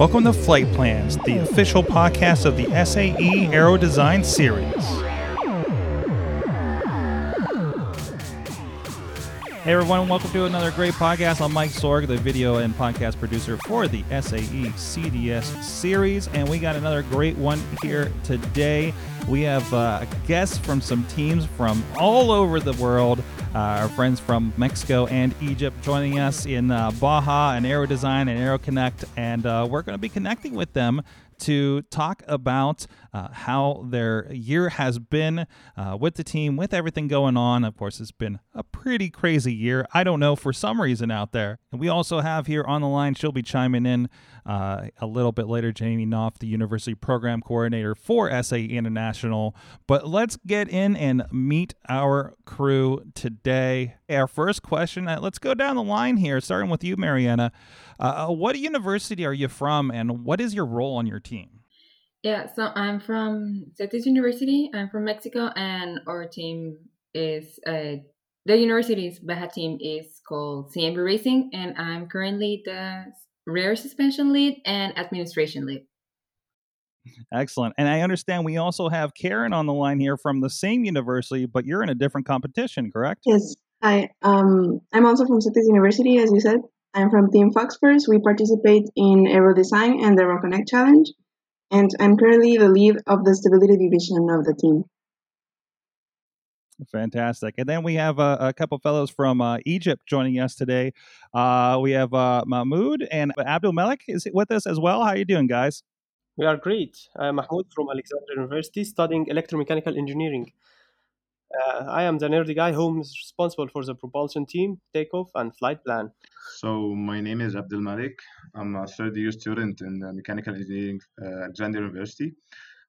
Welcome to Flight Plans, the official podcast of the SAE Aero Design Series. Hey everyone, welcome to another great podcast. I'm Mike Sorg, the video and podcast producer for the SAE CDS series, and we got another great one here today. We have uh, guests from some teams from all over the world. Uh, our friends from Mexico and Egypt joining us in uh, Baja and Aero Design and Aero Connect, and uh, we're going to be connecting with them to talk about uh, how their year has been uh, with the team, with everything going on. Of course, it's been a pretty crazy year. I don't know for some reason out there. And we also have here on the line, she'll be chiming in uh, a little bit later, Jamie Knopf, the University Program Coordinator for SAE International. But let's get in and meet our crew today. Our first question, uh, let's go down the line here, starting with you, Mariana. Uh, uh, what university are you from, and what is your role on your team? Yeah, so I'm from CETYS University. I'm from Mexico, and our team is uh, the university's Baja team is called CMB Racing, and I'm currently the rear suspension lead and administration lead. Excellent. And I understand we also have Karen on the line here from the same university, but you're in a different competition, correct? Yes. Hi. Um, I'm also from CETYS University, as you said. I'm from Team Foxforce. We participate in Aero Design and the Aero Connect Challenge, and I'm currently the lead of the stability division of the team. Fantastic. And then we have a, a couple fellows from uh, Egypt joining us today. Uh, we have uh, Mahmoud and Abdul Malik is with us as well. How are you doing, guys? We are great. I'm Mahmoud from Alexandria University studying electromechanical engineering. Uh, I am the nerdy guy who is responsible for the propulsion team, takeoff, and flight plan. So my name is Abdul Malik. I'm a third year student in uh, mechanical engineering at uh, Alexandria University,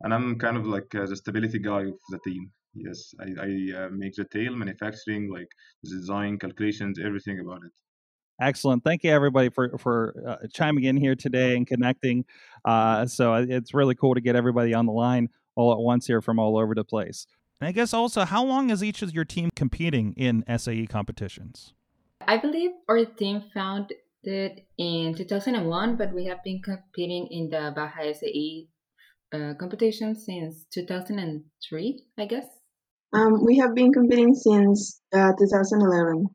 and I'm kind of like uh, the stability guy of the team. Yes, I, I uh, make the tail manufacturing, like design, calculations, everything about it. Excellent. Thank you, everybody, for for uh, chiming in here today and connecting. Uh, so it's really cool to get everybody on the line all at once here from all over the place. And I guess also, how long is each of your team competing in SAE competitions? I believe our team founded in 2001, but we have been competing in the Baja SAE uh, competition since 2003, I guess. Um, we have been competing since uh, 2011.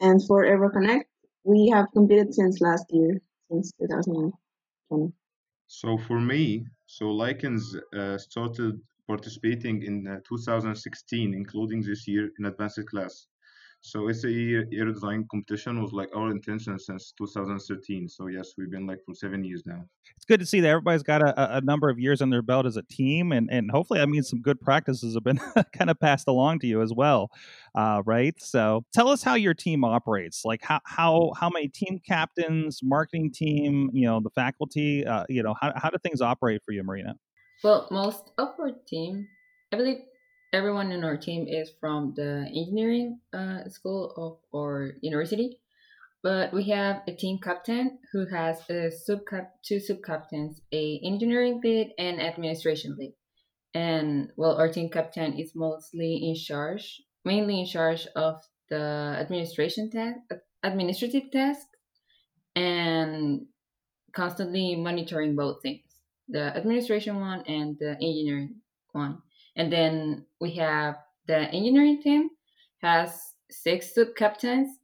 And for Aero Connect, we have competed since last year, since 2020. So for me, so Lycans uh, started participating in uh, 2016, including this year in advanced class. So SAE aero design competition was like our intention since 2013. So yes, we've been like for seven years now. It's good to see that everybody's got a, a number of years on their belt as a team, and and hopefully that means some good practices have been kind of passed along to you as well, uh, right? So tell us how your team operates. Like how how how many team captains, marketing team, you know, the faculty, uh, you know, how how do things operate for you, Marina? Well, most of our team, I believe everyone in our team is from the engineering uh, school of our university. But we have a team captain who has a sub two sub captains, a engineering lead and administration lead. And well, our team captain is mostly in charge, mainly in charge of the administration task, administrative tasks, and constantly monitoring both things the administration one and the engineering one. And then we have the engineering team has six sub captains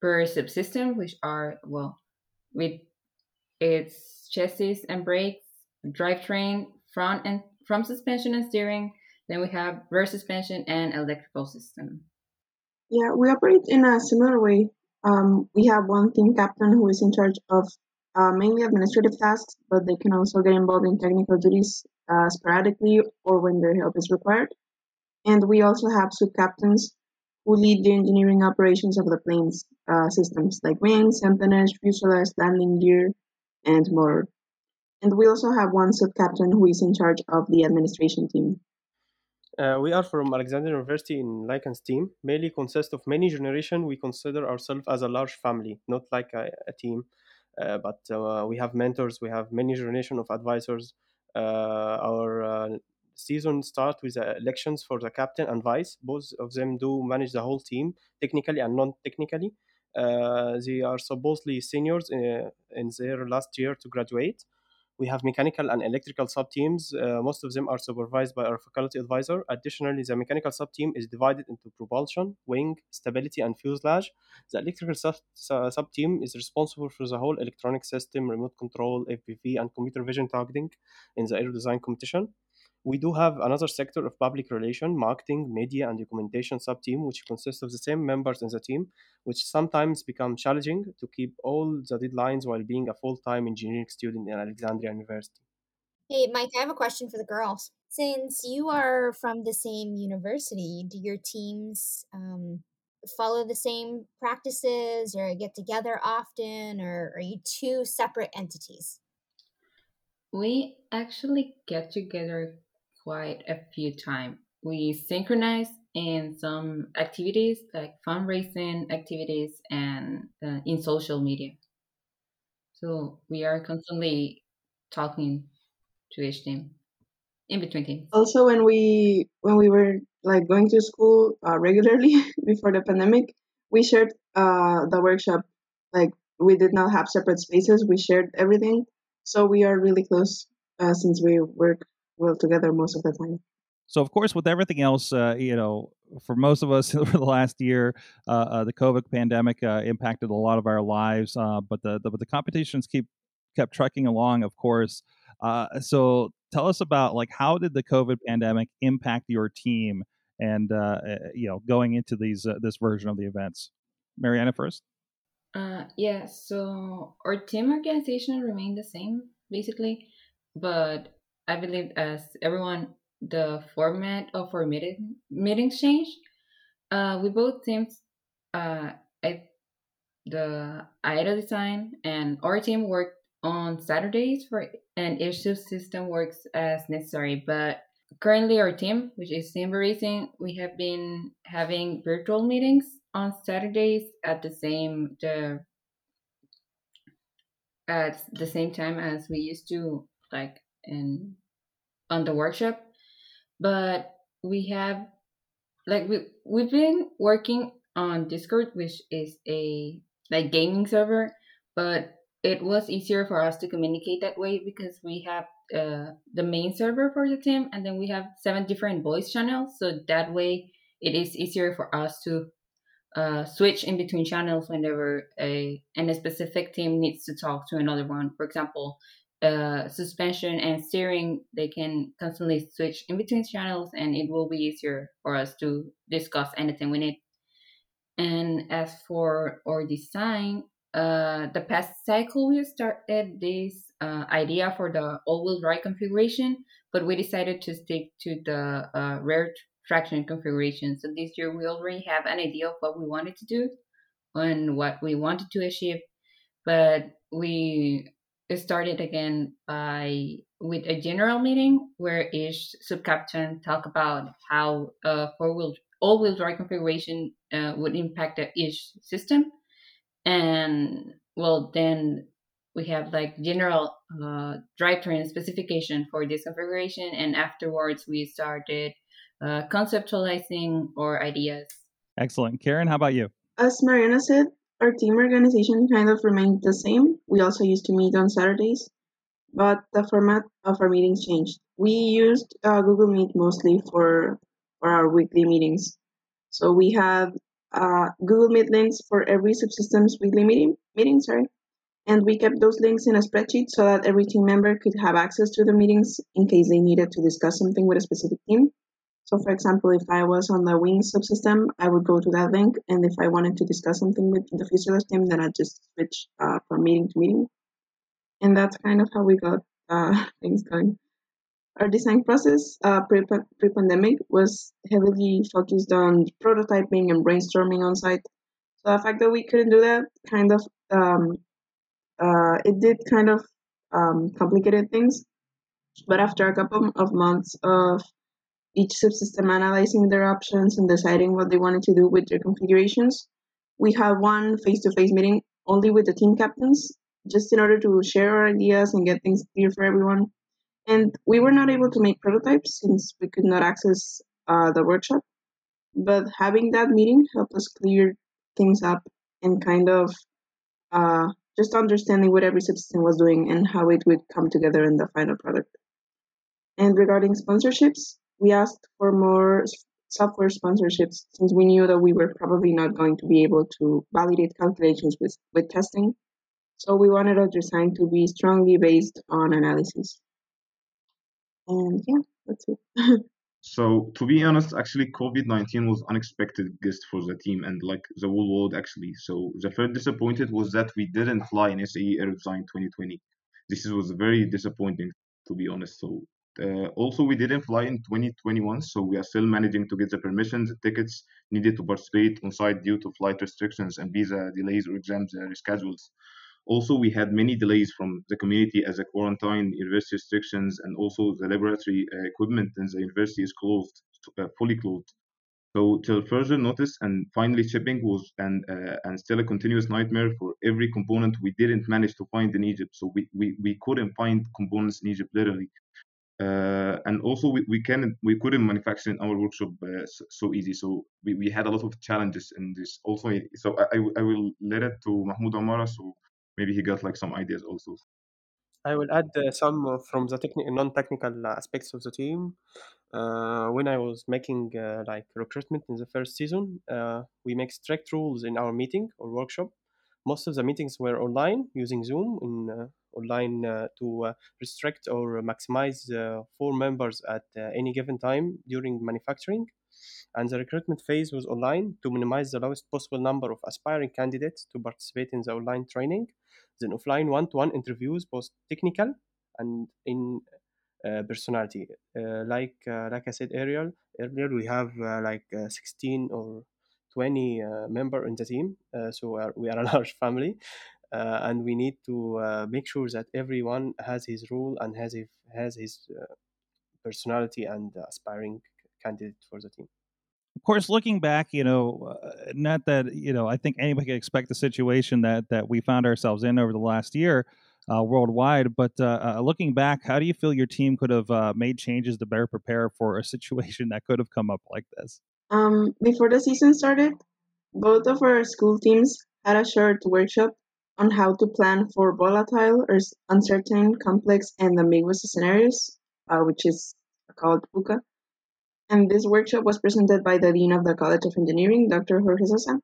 per subsystem, which are well with its chassis and brakes, drivetrain, front and front suspension and steering. Then we have rear suspension and electrical system. Yeah, we operate in a similar way. Um, we have one team captain who is in charge of uh, mainly administrative tasks, but they can also get involved in technical duties uh, sporadically or when their help is required. And we also have sub captains who lead the engineering operations of the plane's uh, systems like wings, empennage, fuselage, landing gear, and more. And we also have one sub captain who is in charge of the administration team. Uh, we are from Alexandria University in Lycans team. Mainly consists of many generations. We consider ourselves as a large family, not like a, a team. Uh, but uh, we have mentors, we have many generation of advisors. Uh, our season start with elections for the captain and vice. Both of them do manage the whole team technically and non-technically. Uh, they are supposedly seniors in, uh, in their last year to graduate. We have mechanical and electrical sub teams. Uh, most of them are supervised by our faculty advisor. Additionally, the mechanical sub team is divided into propulsion, wing, stability, and fuselage. The electrical sub, sub team is responsible for the whole electronic system, remote control, FPV, and computer vision targeting in the aero design competition. We do have another sector of public relation, marketing, media, and documentation sub team, which consists of the same members in the team, which sometimes become challenging to keep all the deadlines while being a full time engineering student in Alexandria University. Hey, Mike, I have a question for the girls. Since you are from the same university, do your teams um, follow the same practices or get together often, or are you two separate entities? We actually get together quite a few times. We synchronize in some activities like fundraising activities and uh, in social media. So we are constantly talking to each team in between teams. Also, when we when we were like going to school uh, regularly before the pandemic, we shared uh, the workshop. Like we did not have separate spaces. We shared everything, so we are really close uh, since we work well together most of the time. So, of course, with everything else, uh, you know, for most of us over the last year, uh, uh, the COVID pandemic uh, impacted a lot of our lives. Uh, but the, the but the competitions keep kept trucking along, of course. Uh, so, tell us about like how did the COVID pandemic impact your team, and you know, going into these this version of the events. Mariana first. Uh, yeah. So our team organization remained the same basically, but I believe as everyone, the format of our meeting meetings changed. Uh, we both teams, uh, I, the IDA design and our team worked on Saturdays for and each system works as necessary. But currently, our team, which is Simba Racing, we have been having virtual meetings on Saturdays at the same the at the same time as we used to like in on the workshop but we have like we we've been working on discord which is a like gaming server but it was easier for us to communicate that way because we have uh, the main server for the team and then we have seven different voice channels so that way it is easier for us to uh, switch in between channels whenever a and a specific team needs to talk to another one. For example suspension and steering, they can constantly switch in between channels and it will be easier for us to discuss anything we need. And as for our design, uh, the past cycle we started this uh, idea for the all-wheel drive configuration, but we decided to stick to the uh, rear traction configuration. So this year we already have an idea of what we wanted to do and what we wanted to achieve, but we started again by with a general meeting where each subcaptain talk about how a four-wheel all-wheel drive configuration uh, would impact each system. And well then we have like general uh, drivetrain specification for this configuration and afterwards we started uh, conceptualizing our ideas. Excellent. Karen how about you? As mariana said our team organization kind of remained the same. We also used to meet on Saturdays, but the format of our meetings changed. We used uh, Google Meet mostly for, for our weekly meetings. So we had uh, Google Meet links for every subsystem's weekly meeting, meeting, sorry, and we kept those links in a spreadsheet so that every team member could have access to the meetings in case they needed to discuss something with a specific team. So, for example, if I was on the Wing subsystem, I would go to that link, and if I wanted to discuss something with the fuselage team, then I'd just switch uh, from meeting to meeting. And that's kind of how we got uh, things going. Our design process uh, pre pandemic was heavily focused on prototyping and brainstorming on site. So the fact that we couldn't do that kind of um, uh, it did kind of um, complicated things. But after a couple of months of each subsystem analyzing their options and deciding what they wanted to do with their configurations. We had one face to face meeting only with the team captains, just in order to share our ideas and get things clear for everyone. And we were not able to make prototypes since we could not access uh, the workshop. But having that meeting helped us clear things up and kind of uh, just understanding what every subsystem was doing and how it would come together in the final product. And regarding sponsorships, we asked for more software sponsorships since we knew that we were probably not going to be able to validate calculations with, with testing. So we wanted our design to be strongly based on analysis. And yeah, that's it. so to be honest, actually COVID-19 was unexpected guest for the team and like the whole world actually. So the first disappointed was that we didn't fly in SAE Aero Design 2020. This was very disappointing to be honest. So uh, also, we didn't fly in 2021, so we are still managing to get the permissions, the tickets needed to participate on site due to flight restrictions and visa delays or exams uh, reschedules. Also, we had many delays from the community as a quarantine, university restrictions, and also the laboratory uh, equipment in the university is closed, uh, fully closed. So till further notice, and finally shipping was and uh, and still a continuous nightmare for every component we didn't manage to find in Egypt. So we, we, we couldn't find components in Egypt literally uh, and also we, we can we couldn't manufacture in our workshop uh, so, easy so we, we had a lot of challenges in this also so I, I will let it to mahmoud amara so maybe he got like some ideas also I will add uh, some from the technical non-technical aspects of the team. Uh, when I was making uh, like recruitment in the first season, uh, we make strict rules in our meeting or workshop. Most of the meetings were online using Zoom in online uh, to uh, restrict or maximize uh, four members at any given time during manufacturing. And the recruitment phase was online to minimize the lowest possible number of aspiring candidates to participate in the online training. Then offline one-to-one interviews, both technical and in uh, personality. Uh, like uh, like I said earlier, earlier we have like 16 or 20 member in the team, so we are, we are a large family uh, and we need to uh, make sure that everyone has his role and has his, has his uh, personality and aspiring candidate for the team. Of course looking back you know uh, not that you know i think anybody could expect the situation that that we found ourselves in over the last year uh, worldwide but uh, looking back how do you feel your team could have made changes to better prepare for a situation that could have come up like this? Um, before the season started both of our school teams had a short workshop on how to plan for volatile or uncertain, complex, and ambiguous scenarios, uh, which is called VUCA. And this workshop was presented by the Dean of the College of Engineering, Dr. Jorge Sosa.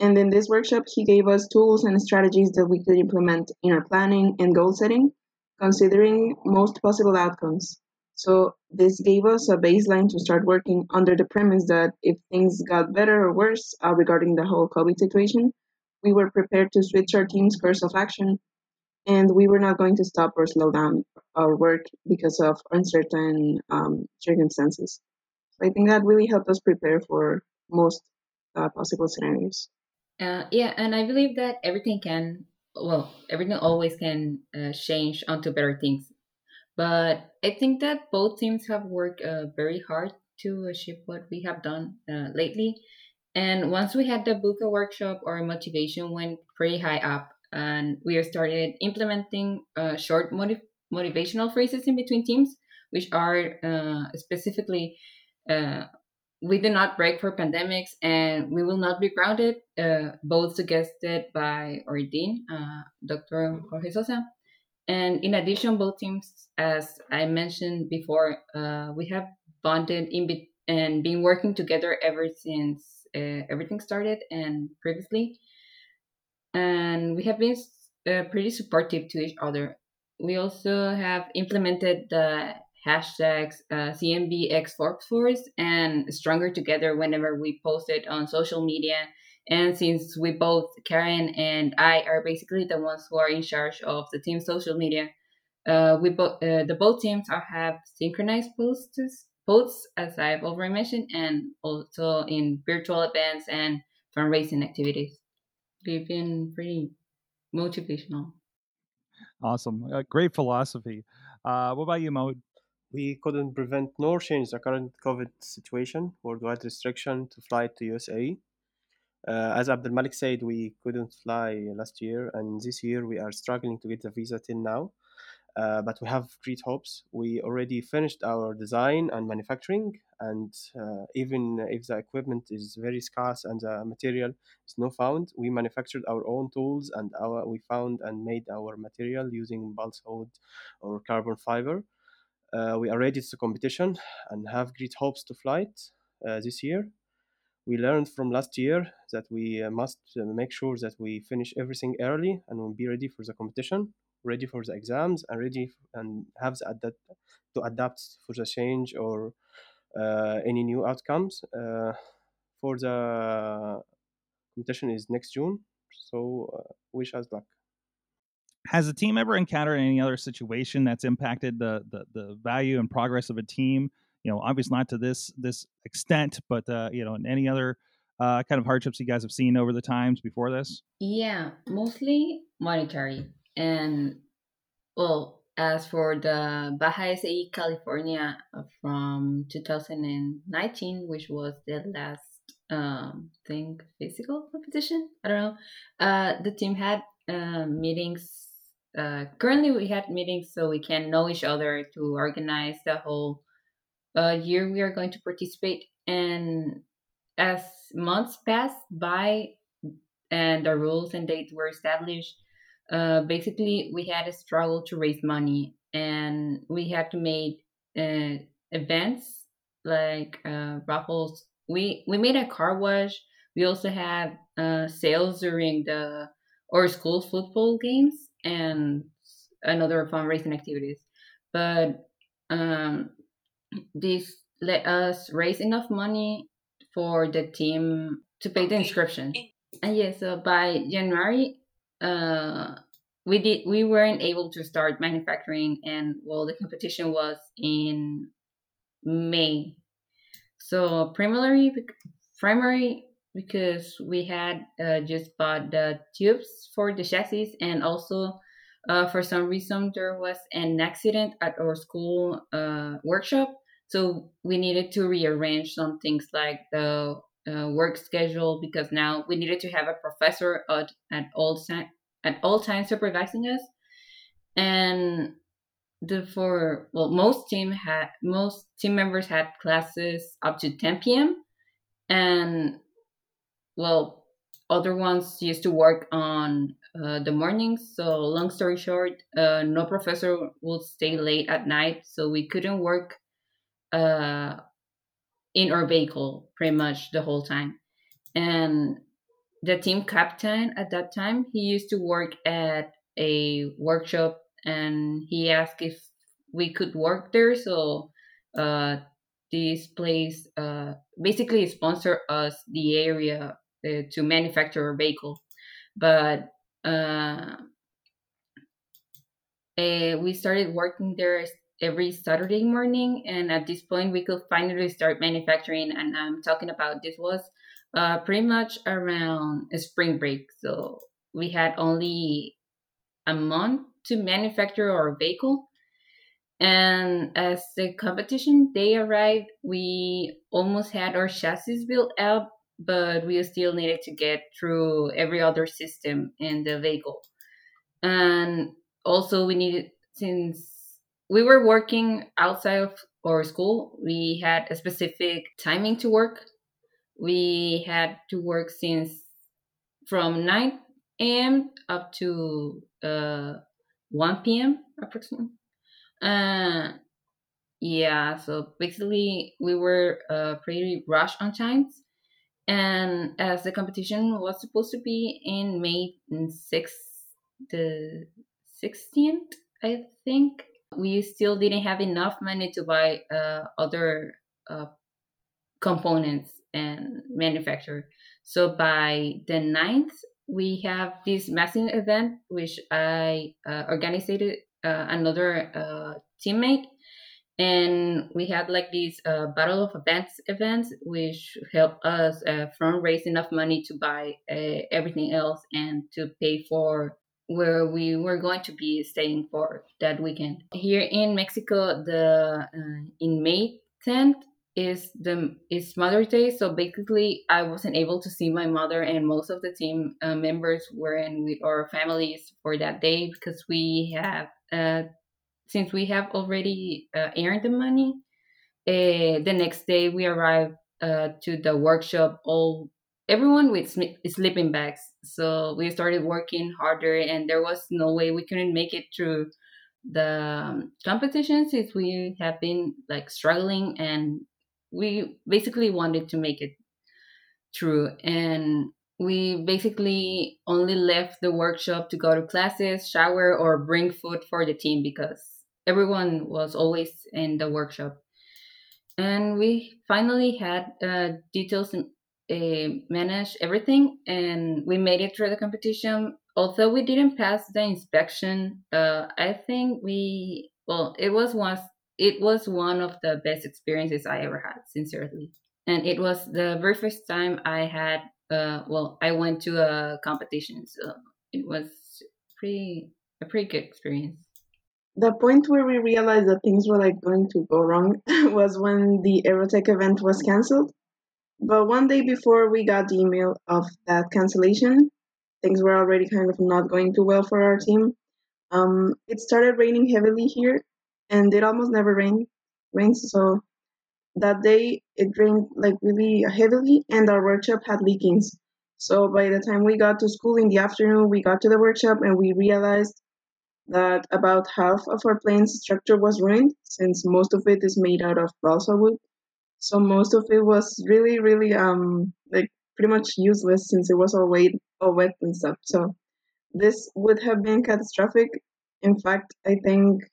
And in this workshop, he gave us tools and strategies that we could implement in our planning and goal setting, considering most possible outcomes. So this gave us a baseline to start working under the premise that if things got better or worse uh, regarding the whole COVID situation, we were prepared to switch our team's course of action, and we were not going to stop or slow down our work because of uncertain um, circumstances. So I think that really helped us prepare for most uh, possible scenarios. Uh, yeah, and I believe that everything can, well, everything always can uh, change onto better things. But I think that both teams have worked uh, very hard to achieve what we have done uh, lately. And once we had the VUCA workshop, our motivation went pretty high up, and we started implementing uh, short motiv- motivational phrases in between teams, which are uh, specifically uh, we do not break for pandemics and we will not be grounded, uh, both suggested by our dean, uh, Dr. Jorge Sosa. And in addition, both teams, as I mentioned before, uh, we have bonded in be- and been working together ever since uh, everything started and previously. And we have been uh, pretty supportive to each other. We also have implemented the hashtags uh, CMBX Force and Stronger Together whenever we post it on social media. And since we both, Karen and I, are basically the ones who are in charge of the team's social media, uh, we both uh, the both teams are have synchronized posts posts, as I've already mentioned, and also in virtual events and fundraising activities. They've been pretty motivational. Awesome. Uh, great philosophy. Uh, what about you, Mo? We couldn't prevent nor change the current COVID situation, worldwide restriction to fly to USA. Uh, as Abdul Malik said, we couldn't fly last year, and this year we are struggling to get the visa till now. Uh, but we have great hopes. We already finished our design and manufacturing, and uh, even if the equipment is very scarce and the material is not found, we manufactured our own tools and our we found and made our material using balsa wood or carbon fiber. Uh, we are ready to competition and have great hopes to fly it uh, this year. We learned from last year that we uh, must uh, make sure that we finish everything early and we'll be ready for the competition ready for the exams and ready and have the adapt to adapt for the change or uh, any new outcomes. Uh, for the competition is next june so uh, wish us luck. Has the team ever encountered any other situation that's impacted the, the the value and progress of a team? You know obviously not to this this extent but uh, you know in any other uh, kind of hardships you guys have seen over the times before this? Yeah mostly monetary and well, as for the Baja SAE California from 2019, which was the last um thing physical competition, I don't know. Uh, the team had uh, meetings. Uh, currently, we had meetings so we can know each other to organize the whole uh, year we are going to participate. And as months passed by and the rules and dates were established, uh, basically we had a struggle to raise money and we had to make uh, events like uh, raffles. We we made a car wash. We also had uh, sales during the or school football games and another fundraising activities. But um, this let us raise enough money for the team to pay the inscription. And yeah so by january uh, we did we weren't able to start manufacturing, and well, the competition was in May. So primarily, primary because we had uh, just bought the tubes for the chassis, and also uh, for some reason there was an accident at our school uh, workshop, so we needed to rearrange some things like the uh, work schedule because now we needed to have a professor at, at all at all times supervising us and the for well most team had most team members had classes up to 10 p.m and well other ones used to work on uh, the mornings so long story short uh, no professor would stay late at night. So we couldn't work uh, in our vehicle pretty much the whole time. And the team captain at that time he used to work at a workshop and he asked if we could work there. So uh, this place uh, basically sponsor us the area uh, to manufacture a vehicle. But uh, eh, we started working there every saturday morning and at this point we could finally start manufacturing and i'm talking about this was uh, pretty much around spring break. So we had only a month to manufacture our vehicle. And as the competition day arrived, we almost had our chassis built out, but we still needed to get through every other system in the vehicle. And also, we needed, since we were working outside of our school, we had a specific timing to work we had to work since from 9 a.m. up to uh, 1 p.m. approximately. Uh, yeah, so basically we were uh, pretty rushed on times. And as the competition was supposed to be in May 6th, the 16th, I think, we still didn't have enough money to buy uh, other uh, components and manufacturer. So by the 9th, we have this massing event, which I uh, organized uh, another uh, teammate. And we had like these uh, Battle of Events events, which helped us uh, fundraise enough money to buy uh, everything else and to pay for where we were going to be staying for that weekend. Here in Mexico, the uh, in May 10th, is the is Mother's Day. So basically, I wasn't able to see my mother, and most of the team uh, members were in with our families for that day because we have uh, since we have already uh, earned the money, uh, the next day we arrived uh, to the workshop all everyone with sm- sleeping bags. So we started working harder, and there was no way we couldn't make it through the um, competition since we have been like struggling, and we basically wanted to make it through. And we basically only left the workshop to go to classes, shower, or bring food for the team because everyone was always in the workshop. And we finally had uh, details uh, manage everything, and we made it through the competition. Although we didn't pass the inspection, uh, I think we well, it was one it was one of the best experiences I ever had, sincerely. And it was the very first time I had uh, well, I went to a competition, so it was pretty a pretty good experience. The point where we realized that things were like going to go wrong was when the Aerotech event was canceled. But one day before we got the email of that cancellation, things were already kind of not going too well for our team. Um, it started raining heavily here, and it almost never rain, rains. So that day it rained like really heavily and our workshop had leakings. So by the time we got to school in the afternoon, we got to the workshop and we realized that about half of our plane's structure was ruined since most of it is made out of balsa wood. So most of it was really, really um like pretty much useless since it was all wet, all wet and stuff. So this would have been catastrophic. In fact, I think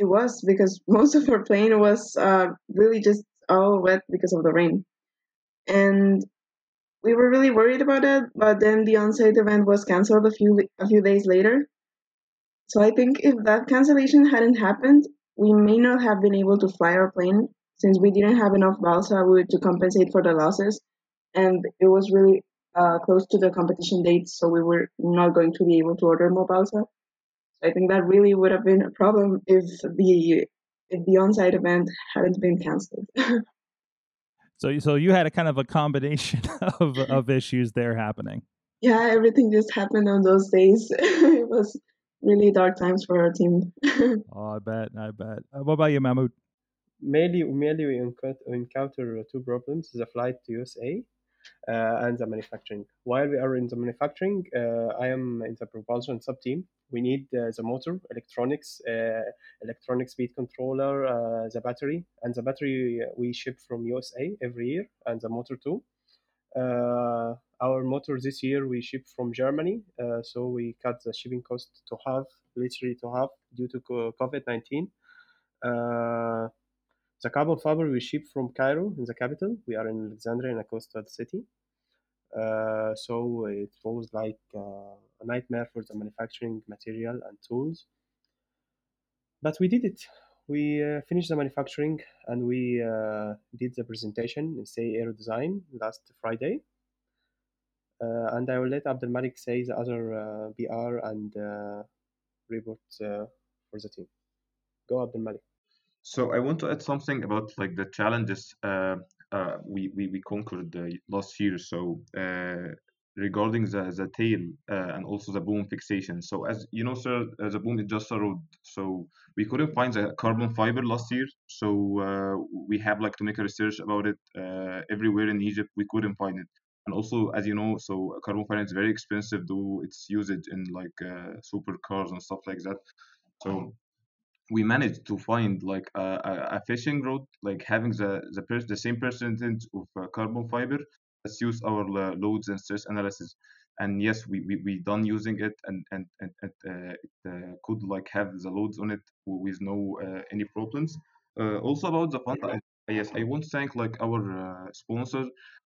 it was because most of our plane was uh, really just all wet because of the rain. And we were really worried about it, but then the on-site event was canceled a few a few days later. So I think if that cancellation hadn't happened, we may not have been able to fly our plane since we didn't have enough balsa wood to compensate for the losses, and it was really uh, close to the competition date, so we were not going to be able to order more balsa. I think that really would have been a problem if the if the on-site event hadn't been canceled. so, so you had a kind of a combination of of issues there happening. Yeah, everything just happened on those days. it was really dark times for our team. oh, I bet, I bet. Uh, what about you, Mahmoud? Mainly, mainly we encounter two problems: the flight to USA and the manufacturing. While we are in the manufacturing, uh, I am in the propulsion sub team. We need uh, the motor, electronics, electronic speed controller, the battery, and the battery we ship from USA every year, and the motor too. Uh, our motor this year we ship from Germany, uh, so we cut the shipping cost to half, literally to half, due to COVID 19. Uh, the carbon fiber we ship from Cairo in the capital. We are in Alexandria, in a coastal city. Uh, so it was like uh, a nightmare for the manufacturing material and tools. But we did it. We uh, finished the manufacturing and we uh, did the presentation in SAE Aero Design last Friday. Uh, and I will let Abdel Malik say the other uh, BR and report for the team. Go, Abdel Malik. So I want to add something about like the challenges uh, uh, we, we we conquered uh, last year. So uh, regarding the the tail uh, and also the boom fixation. So as you know, sir, uh, the boom is just a rod. So we couldn't find the carbon fiber last year. So we have like to make a research about it everywhere in Egypt. We couldn't find it. And also, as you know, so carbon fiber is very expensive, though it's used in like supercars and stuff like that. So we managed to find like a, a, fishing rod, like having the the, per- the same percentage of uh, carbon fiber let's use our uh, loads and stress analysis. And yes, we, we, we done using it and, and, and, and uh, it uh, could like have the loads on it with no uh, any problems. Uh, also about the fund, I, yes, I want to thank like our sponsor,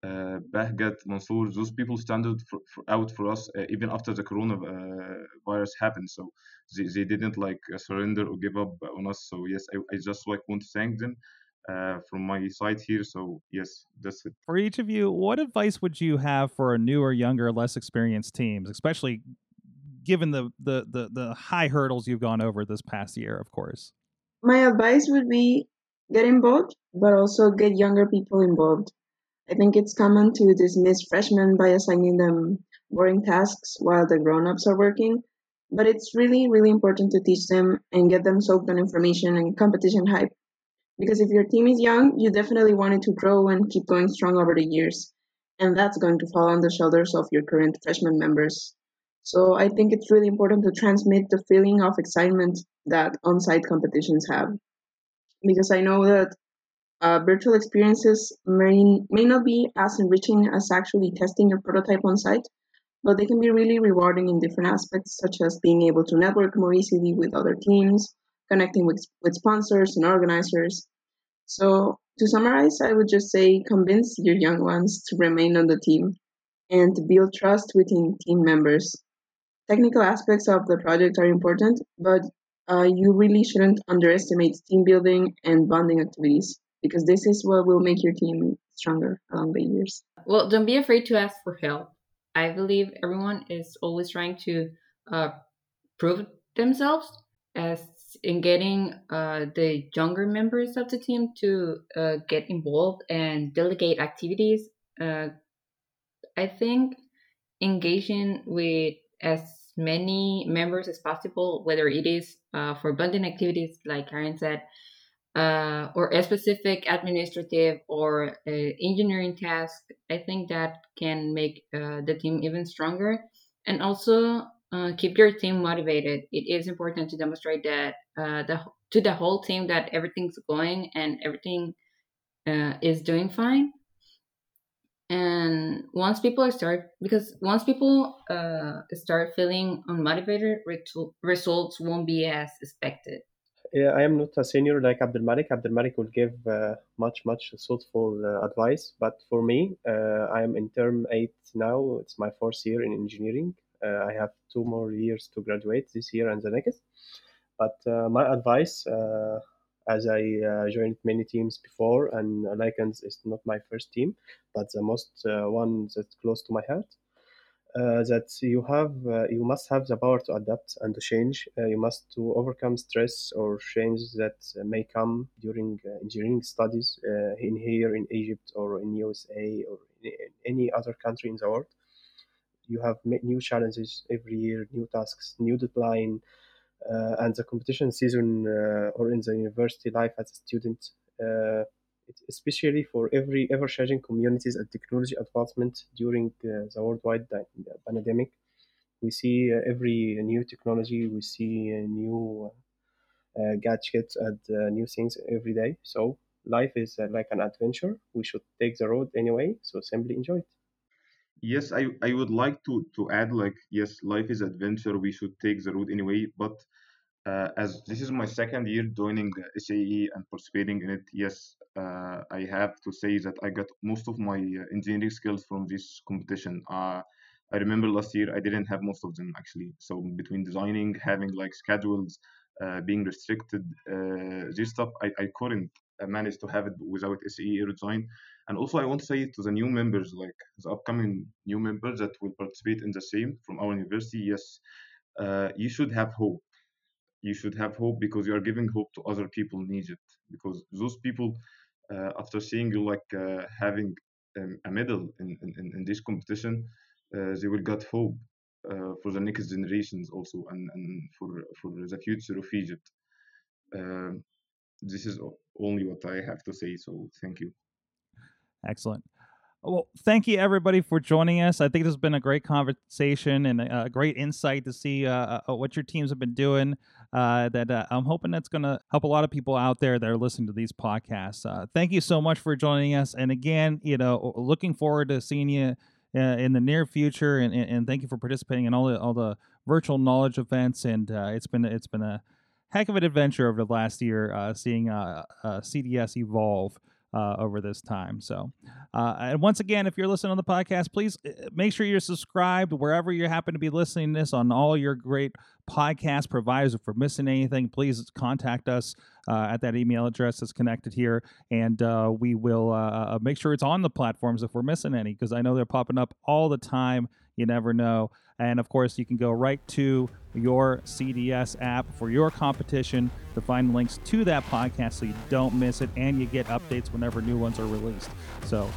uh, Bahgat, Mansour, those people stand out for, for, out for us uh, even after the coronavirus happened. So they, they didn't like surrender or give up on us. So yes, I, I just like want to thank them uh, from my side here. So yes, that's it. For each of you, what advice would you have for a newer, younger, less experienced teams, especially given the the the, the high hurdles you've gone over this past year, of course? My advice would be get involved, but also get younger people involved. I think it's common to dismiss freshmen by assigning them boring tasks while the grown-ups are working. But it's really, really important to teach them and get them soaked on information and competition hype. Because if your team is young, you definitely want it to grow and keep going strong over the years. And that's going to fall on the shoulders of your current freshman members. So I think it's really important to transmit the feeling of excitement that on site competitions have. Because I know that uh, virtual experiences may, may not be as enriching as actually testing your prototype on site, but they can be really rewarding in different aspects, such as being able to network more easily with other teams, connecting with, with sponsors and organizers. So, to summarize, I would just say convince your young ones to remain on the team and to build trust within team members. Technical aspects of the project are important, but uh, you really shouldn't underestimate team building and bonding activities because this is what will make your team stronger along the years. Well, don't be afraid to ask for help. I believe everyone is always trying to uh, prove themselves as in getting uh, the younger members of the team to uh, get involved and delegate activities. Uh, I think engaging with as many members as possible, whether it is uh, for bonding activities, like Karen said, uh, or a specific administrative or uh, engineering task, I think that can make uh, the team even stronger. And also uh, keep your team motivated. It is important to demonstrate that uh, the to the whole team that everything's going and everything uh, is doing fine. And once people start, because once people start feeling unmotivated, results won't be as expected. I am not a senior like Abdelmalik. Abdelmalik will give uh, much, much thoughtful uh, advice. But for me, uh, I am in term eight now. It's my fourth year in engineering. Uh, I have two more years to graduate this year and the next. But uh, my advice, uh, as I joined many teams before, and Lycans is not my first team, but the most one that's close to my heart. Uh, that you have uh, you must have the power to adapt and to change. Uh, you must to overcome stress or change that may come during engineering studies in here in egypt or in usa or in any other country in the world. You have new challenges every year new tasks new deadline uh, and the competition season uh, or in the university life as a student uh, especially for every ever-changing communities and technology advancement during uh, the worldwide pandemic. We see uh, every new technology, we see new uh, gadgets and new things every day. So life is like an adventure. We should take the road anyway. So simply enjoy it. Yes, I, I would like to to add like yes, life is adventure. We should take the road anyway, but uh, as this is my second year joining SAE and participating in it, yes, uh, I have to say that I got most of my uh, engineering skills from this competition. Uh, I remember last year I didn't have most of them actually. So between designing, having like schedules, uh, being restricted, uh, this stuff I, I couldn't manage to have it without SAE Aero Design. And also I want to say to the new members, like the upcoming new members that will participate in the same from our university, yes, you should have hope you should have hope because you are giving hope to other people in Egypt. Because those people, uh, after seeing you like uh, having um, a medal in, in, in this competition, uh, they will get hope uh, for the next generations also and, and for, for the future of Egypt. Um, this is only what I have to say. So thank you. Excellent. Well, thank you everybody for joining us. I think this has been a great conversation and a, great insight to see uh, uh, what your teams have been doing. Uh, that uh, I'm hoping that's going to help a lot of people out there that are listening to these podcasts. Uh, thank you so much for joining us. And again, you know, looking forward to seeing you uh, in the near future. And, and, and, thank you for participating in all the all the virtual knowledge events. And it's been it's been a heck of an adventure over the last year, seeing CDS evolve uh, over this time. So, uh, and once again, if you're listening on the podcast, please uh, make sure you're subscribed wherever you happen to be listening to this on all your great podcast providers. If we're missing anything, please contact us uh, at that email address that's connected here, and uh, we will uh, make sure it's on the platforms if we're missing any, because I know they're popping up all the time. You never know. And of course, you can go right to your CDS app for your competition to find links to that podcast so you don't miss it and you get updates whenever new ones are released. So,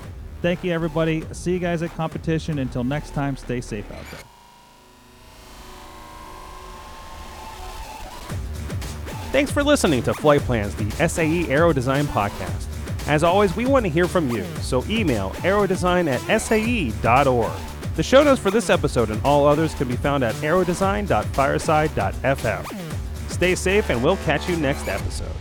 thank you, everybody. See you guys at competition. Until next time, stay safe out there. Thanks for listening to Flight Plans, the SAE Aero Design podcast. As always, we want to hear from you, so email aerodesign at sae.org. The show notes for this episode and all others can be found at aerodesign.fireside.fm. Stay safe, and we'll catch you next episode.